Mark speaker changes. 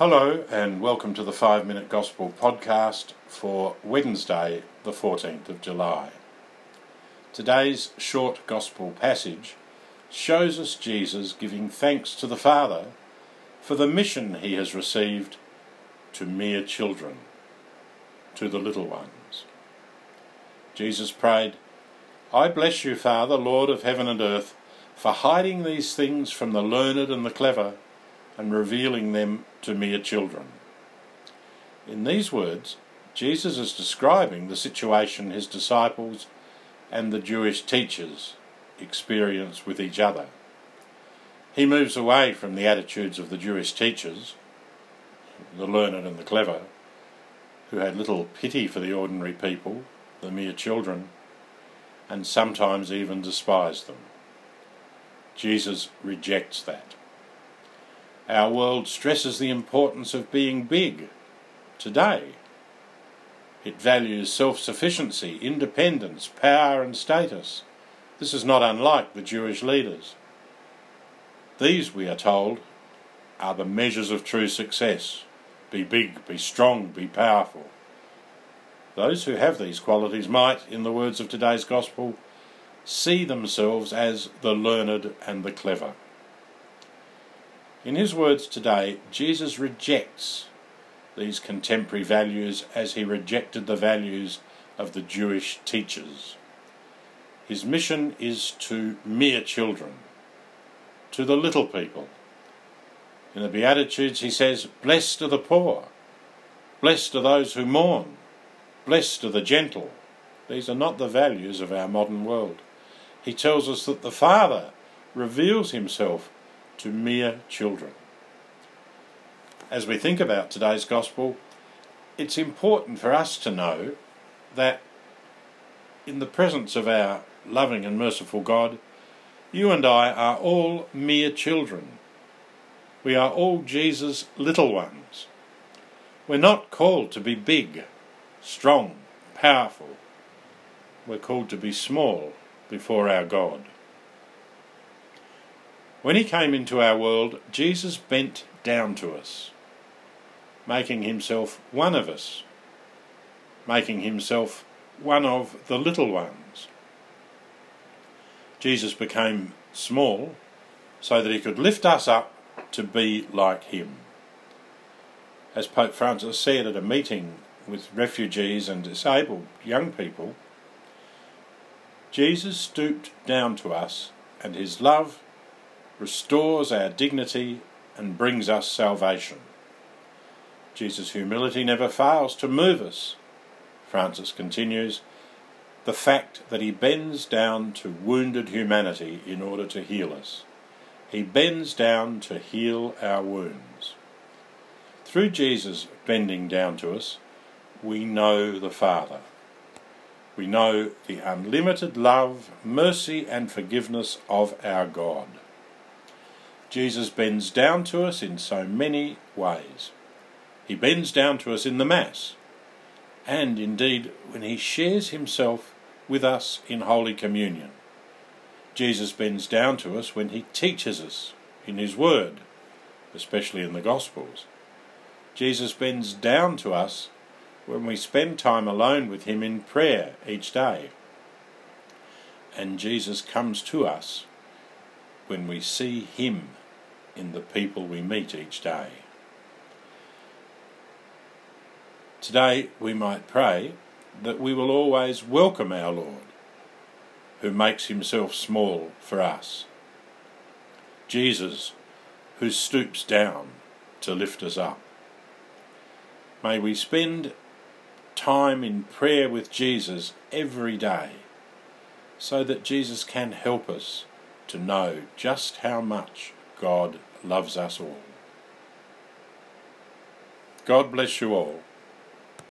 Speaker 1: Hello, and welcome to the Five Minute Gospel podcast for Wednesday, the 14th of July. Today's short Gospel passage shows us Jesus giving thanks to the Father for the mission he has received to mere children, to the little ones. Jesus prayed, I bless you, Father, Lord of heaven and earth, for hiding these things from the learned and the clever and revealing them to mere children. In these words, Jesus is describing the situation his disciples and the Jewish teachers experience with each other. He moves away from the attitudes of the Jewish teachers, the learned and the clever, who had little pity for the ordinary people, the mere children, and sometimes even despised them. Jesus rejects that. Our world stresses the importance of being big today. It values self sufficiency, independence, power, and status. This is not unlike the Jewish leaders. These, we are told, are the measures of true success. Be big, be strong, be powerful. Those who have these qualities might, in the words of today's Gospel, see themselves as the learned and the clever. In his words today, Jesus rejects these contemporary values as he rejected the values of the Jewish teachers. His mission is to mere children, to the little people. In the Beatitudes, he says, Blessed are the poor, blessed are those who mourn, blessed are the gentle. These are not the values of our modern world. He tells us that the Father reveals himself to mere children. As we think about today's gospel, it's important for us to know that in the presence of our loving and merciful God, you and I are all mere children. We are all Jesus' little ones. We're not called to be big, strong, powerful. We're called to be small before our God. When he came into our world, Jesus bent down to us, making himself one of us, making himself one of the little ones. Jesus became small so that he could lift us up to be like him. As Pope Francis said at a meeting with refugees and disabled young people, Jesus stooped down to us, and his love restores our dignity, and brings us salvation. Jesus' humility never fails to move us. Francis continues, the fact that he bends down to wounded humanity in order to heal us. He bends down to heal our wounds. Through Jesus bending down to us, we know the Father. We know the unlimited love, mercy, and forgiveness of our God. Jesus bends down to us in so many ways. He bends down to us in the Mass, and indeed when he shares himself with us in Holy Communion. Jesus bends down to us when he teaches us in his Word, especially in the Gospels. Jesus bends down to us when we spend time alone with him in prayer each day. And Jesus comes to us when we see him in the people we meet each day. Today we might pray that we will always welcome our Lord, who makes himself small for us. Jesus, who stoops down to lift us up. May we spend time in prayer with Jesus every day so that Jesus can help us to know just how much God loves us all. God bless you all.